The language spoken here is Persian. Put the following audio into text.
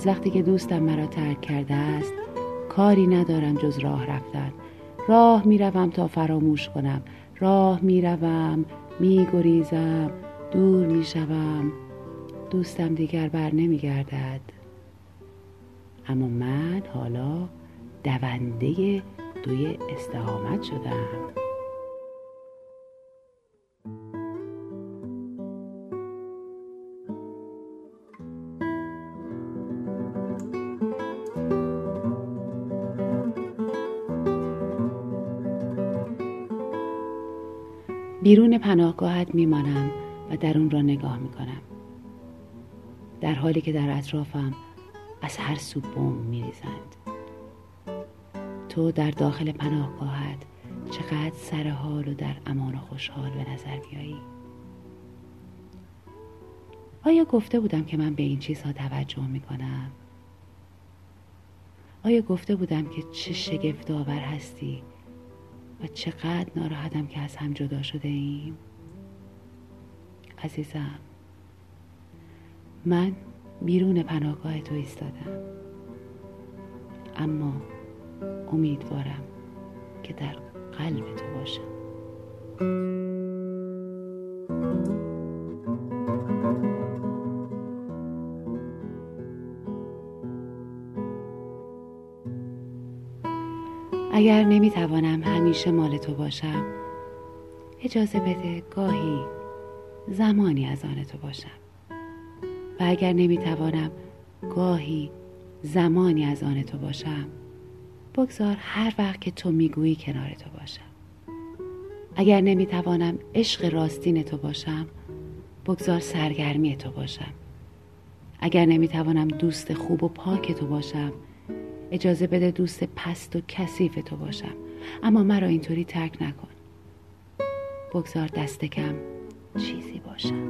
از وقتی که دوستم مرا ترک کرده است کاری ندارم جز راه رفتن. راه می‌روم تا فراموش کنم. راه می‌روم میگریزم دور می‌شوم. دوستم دیگر بر نمیگردد. اما من حالا دونده دوی استقامت شدم. بیرون پناهگاهت میمانم و درون را نگاه می‌کنم. در حالی که در اطرافم از هر سو بم میریزند. تو در داخل پناهگاهت چقدر سر حال و در امان و خوشحال به نظر میایی آیا گفته بودم که من به این چیزها توجه می‌کنم؟ آیا گفته بودم که چه شگفت آور هستی و چقدر ناراحتم که از هم جدا شده ایم. عزیزم من بیرون پناهگاه تو ایستادم. اما امیدوارم که در قلب تو باشم. اگر نمی‌توانم همیشه مال تو باشم اجازه بده گاهی زمانی از آن تو باشم. و اگر نمی‌توانم گاهی زمانی از آن تو باشم بگذار هر وقت که تو می‌گویی کنار تو باشم. اگر نمی‌توانم عشق راستین تو باشم بگذار سرگرمی تو باشم. اگر نمی‌توانم دوست خوب و پاک تو باشم اجازه بده دوست پست و کثیف تو باشم. اما مرا اینطوری ترک نکن. بگذار دست کم چیزی باشم.